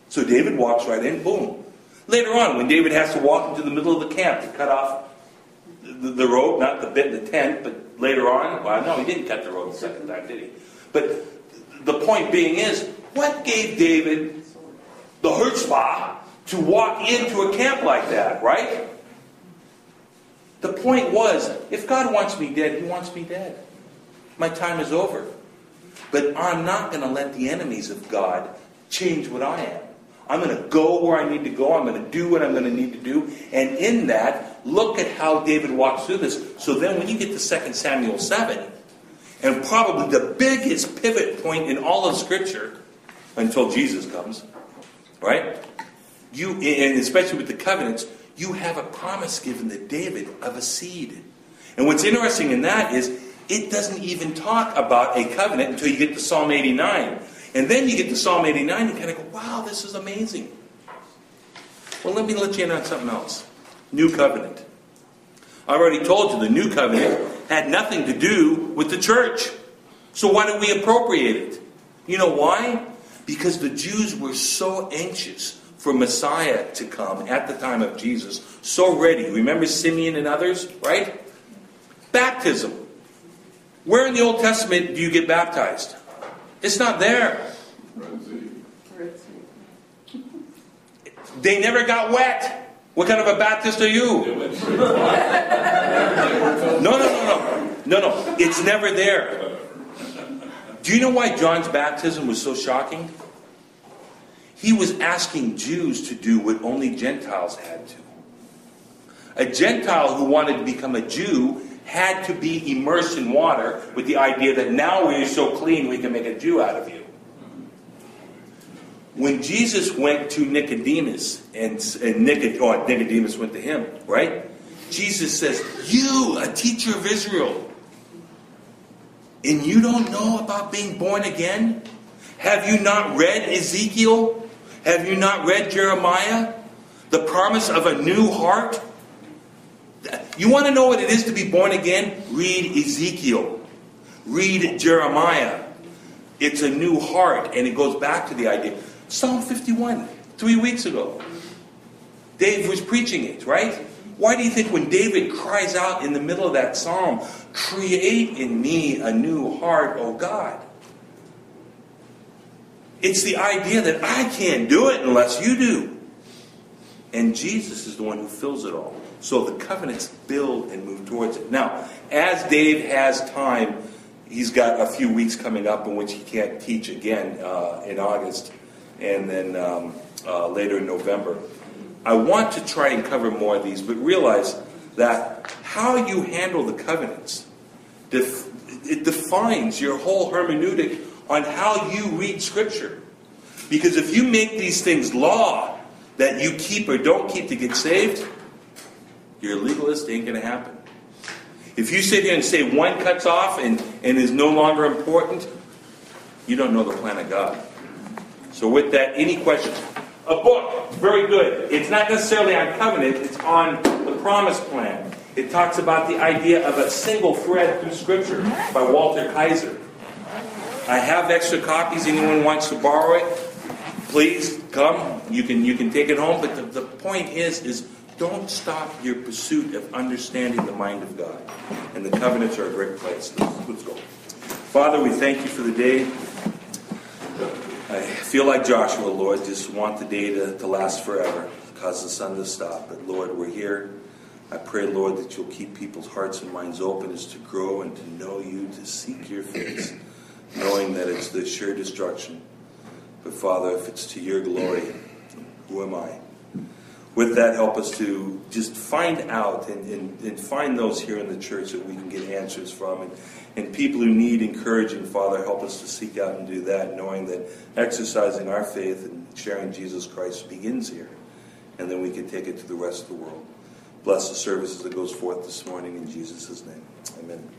So David walks right in, boom. Later on, when David has to walk into the middle of the camp to cut off the, the not the bit in the tent, but later on. Well, no, he didn't cut the road the second time, did he? But the point being is, what gave David the chutzpah to walk into a camp like that, right? The point was, if God wants me dead, He wants me dead. My time is over. But I'm not going to let the enemies of God change what I am. I'm going to go where I need to go. I'm going to do what I'm going to need to do. And in that, look at how David walks through this. So then when you get to 2 Samuel 7, and probably the biggest pivot point in all of Scripture, until Jesus comes, right? You, and especially with the covenants, you have a promise given to David of a seed. And what's interesting in that is it doesn't even talk about a covenant until you get to Psalm 89. And then you get to Psalm 89 and kind of go, wow, this is amazing. Well, let me let you in on something else. New covenant. I already told you the new covenant had nothing to do with the church. So why do we appropriate it? You know why? Because the Jews were so anxious for Messiah to come at the time of Jesus, so ready. Remember Simeon and others, right? Baptism. Where in the Old Testament do you get baptized? It's not there. They never got wet. What kind of a Baptist are you? No, no, no, no. No, no. It's never there. Do you know why John's baptism was so shocking? He was asking Jews to do what only Gentiles had to. A Gentile who wanted to become a Jew had to be immersed in water with the idea that now we're so clean we can make a Jew out of you. When Jesus went to Nicodemus, and, and Nicod- oh, Nicodemus went to him, right? Jesus says, You, a teacher of Israel, and you don't know about being born again? Have you not read Ezekiel? Have you not read Jeremiah? The promise of a new heart? You want to know what it is to be born again? Read Ezekiel. Read Jeremiah. It's a new heart, and it goes back to the idea. Psalm 51, three weeks ago. Dave was preaching it, right? Why do you think when David cries out in the middle of that psalm, Create in me a new heart, O God? It's the idea that I can't do it unless you do. And Jesus is the one who fills it all. So the covenants build and move towards it. Now, as Dave has time, he's got a few weeks coming up in which he can't teach again uh, in August and then um, uh, later in November. I want to try and cover more of these, but realize that how you handle the covenants, def- it defines your whole hermeneutic on how you read Scripture. Because if you make these things law that you keep or don't keep to get saved, your legalist ain't going to happen. If you sit here and say one cuts off and, and is no longer important, you don't know the plan of God. So, with that, any questions? A book, very good. It's not necessarily on covenant, it's on the promise plan. It talks about the idea of a single thread through Scripture by Walter Kaiser. I have extra copies. Anyone wants to borrow it, please come. You can you can take it home. But the, the point is is don't stop your pursuit of understanding the mind of God. And the covenants are a great place. Let's, go. Father, we thank you for the day. I feel like Joshua, Lord, just want the day to, to last forever, cause the sun to stop. But Lord, we're here. I pray, Lord, that you'll keep people's hearts and minds open as to grow and to know you, to seek your face, knowing that it's the sure destruction. But Father, if it's to your glory, who am I? With that, help us to just find out and, and, and find those here in the church that we can get answers from. And, and people who need encouraging, Father, help us to seek out and do that, knowing that exercising our faith and sharing Jesus Christ begins here. And then we can take it to the rest of the world. Bless the services that goes forth this morning in Jesus' name. Amen.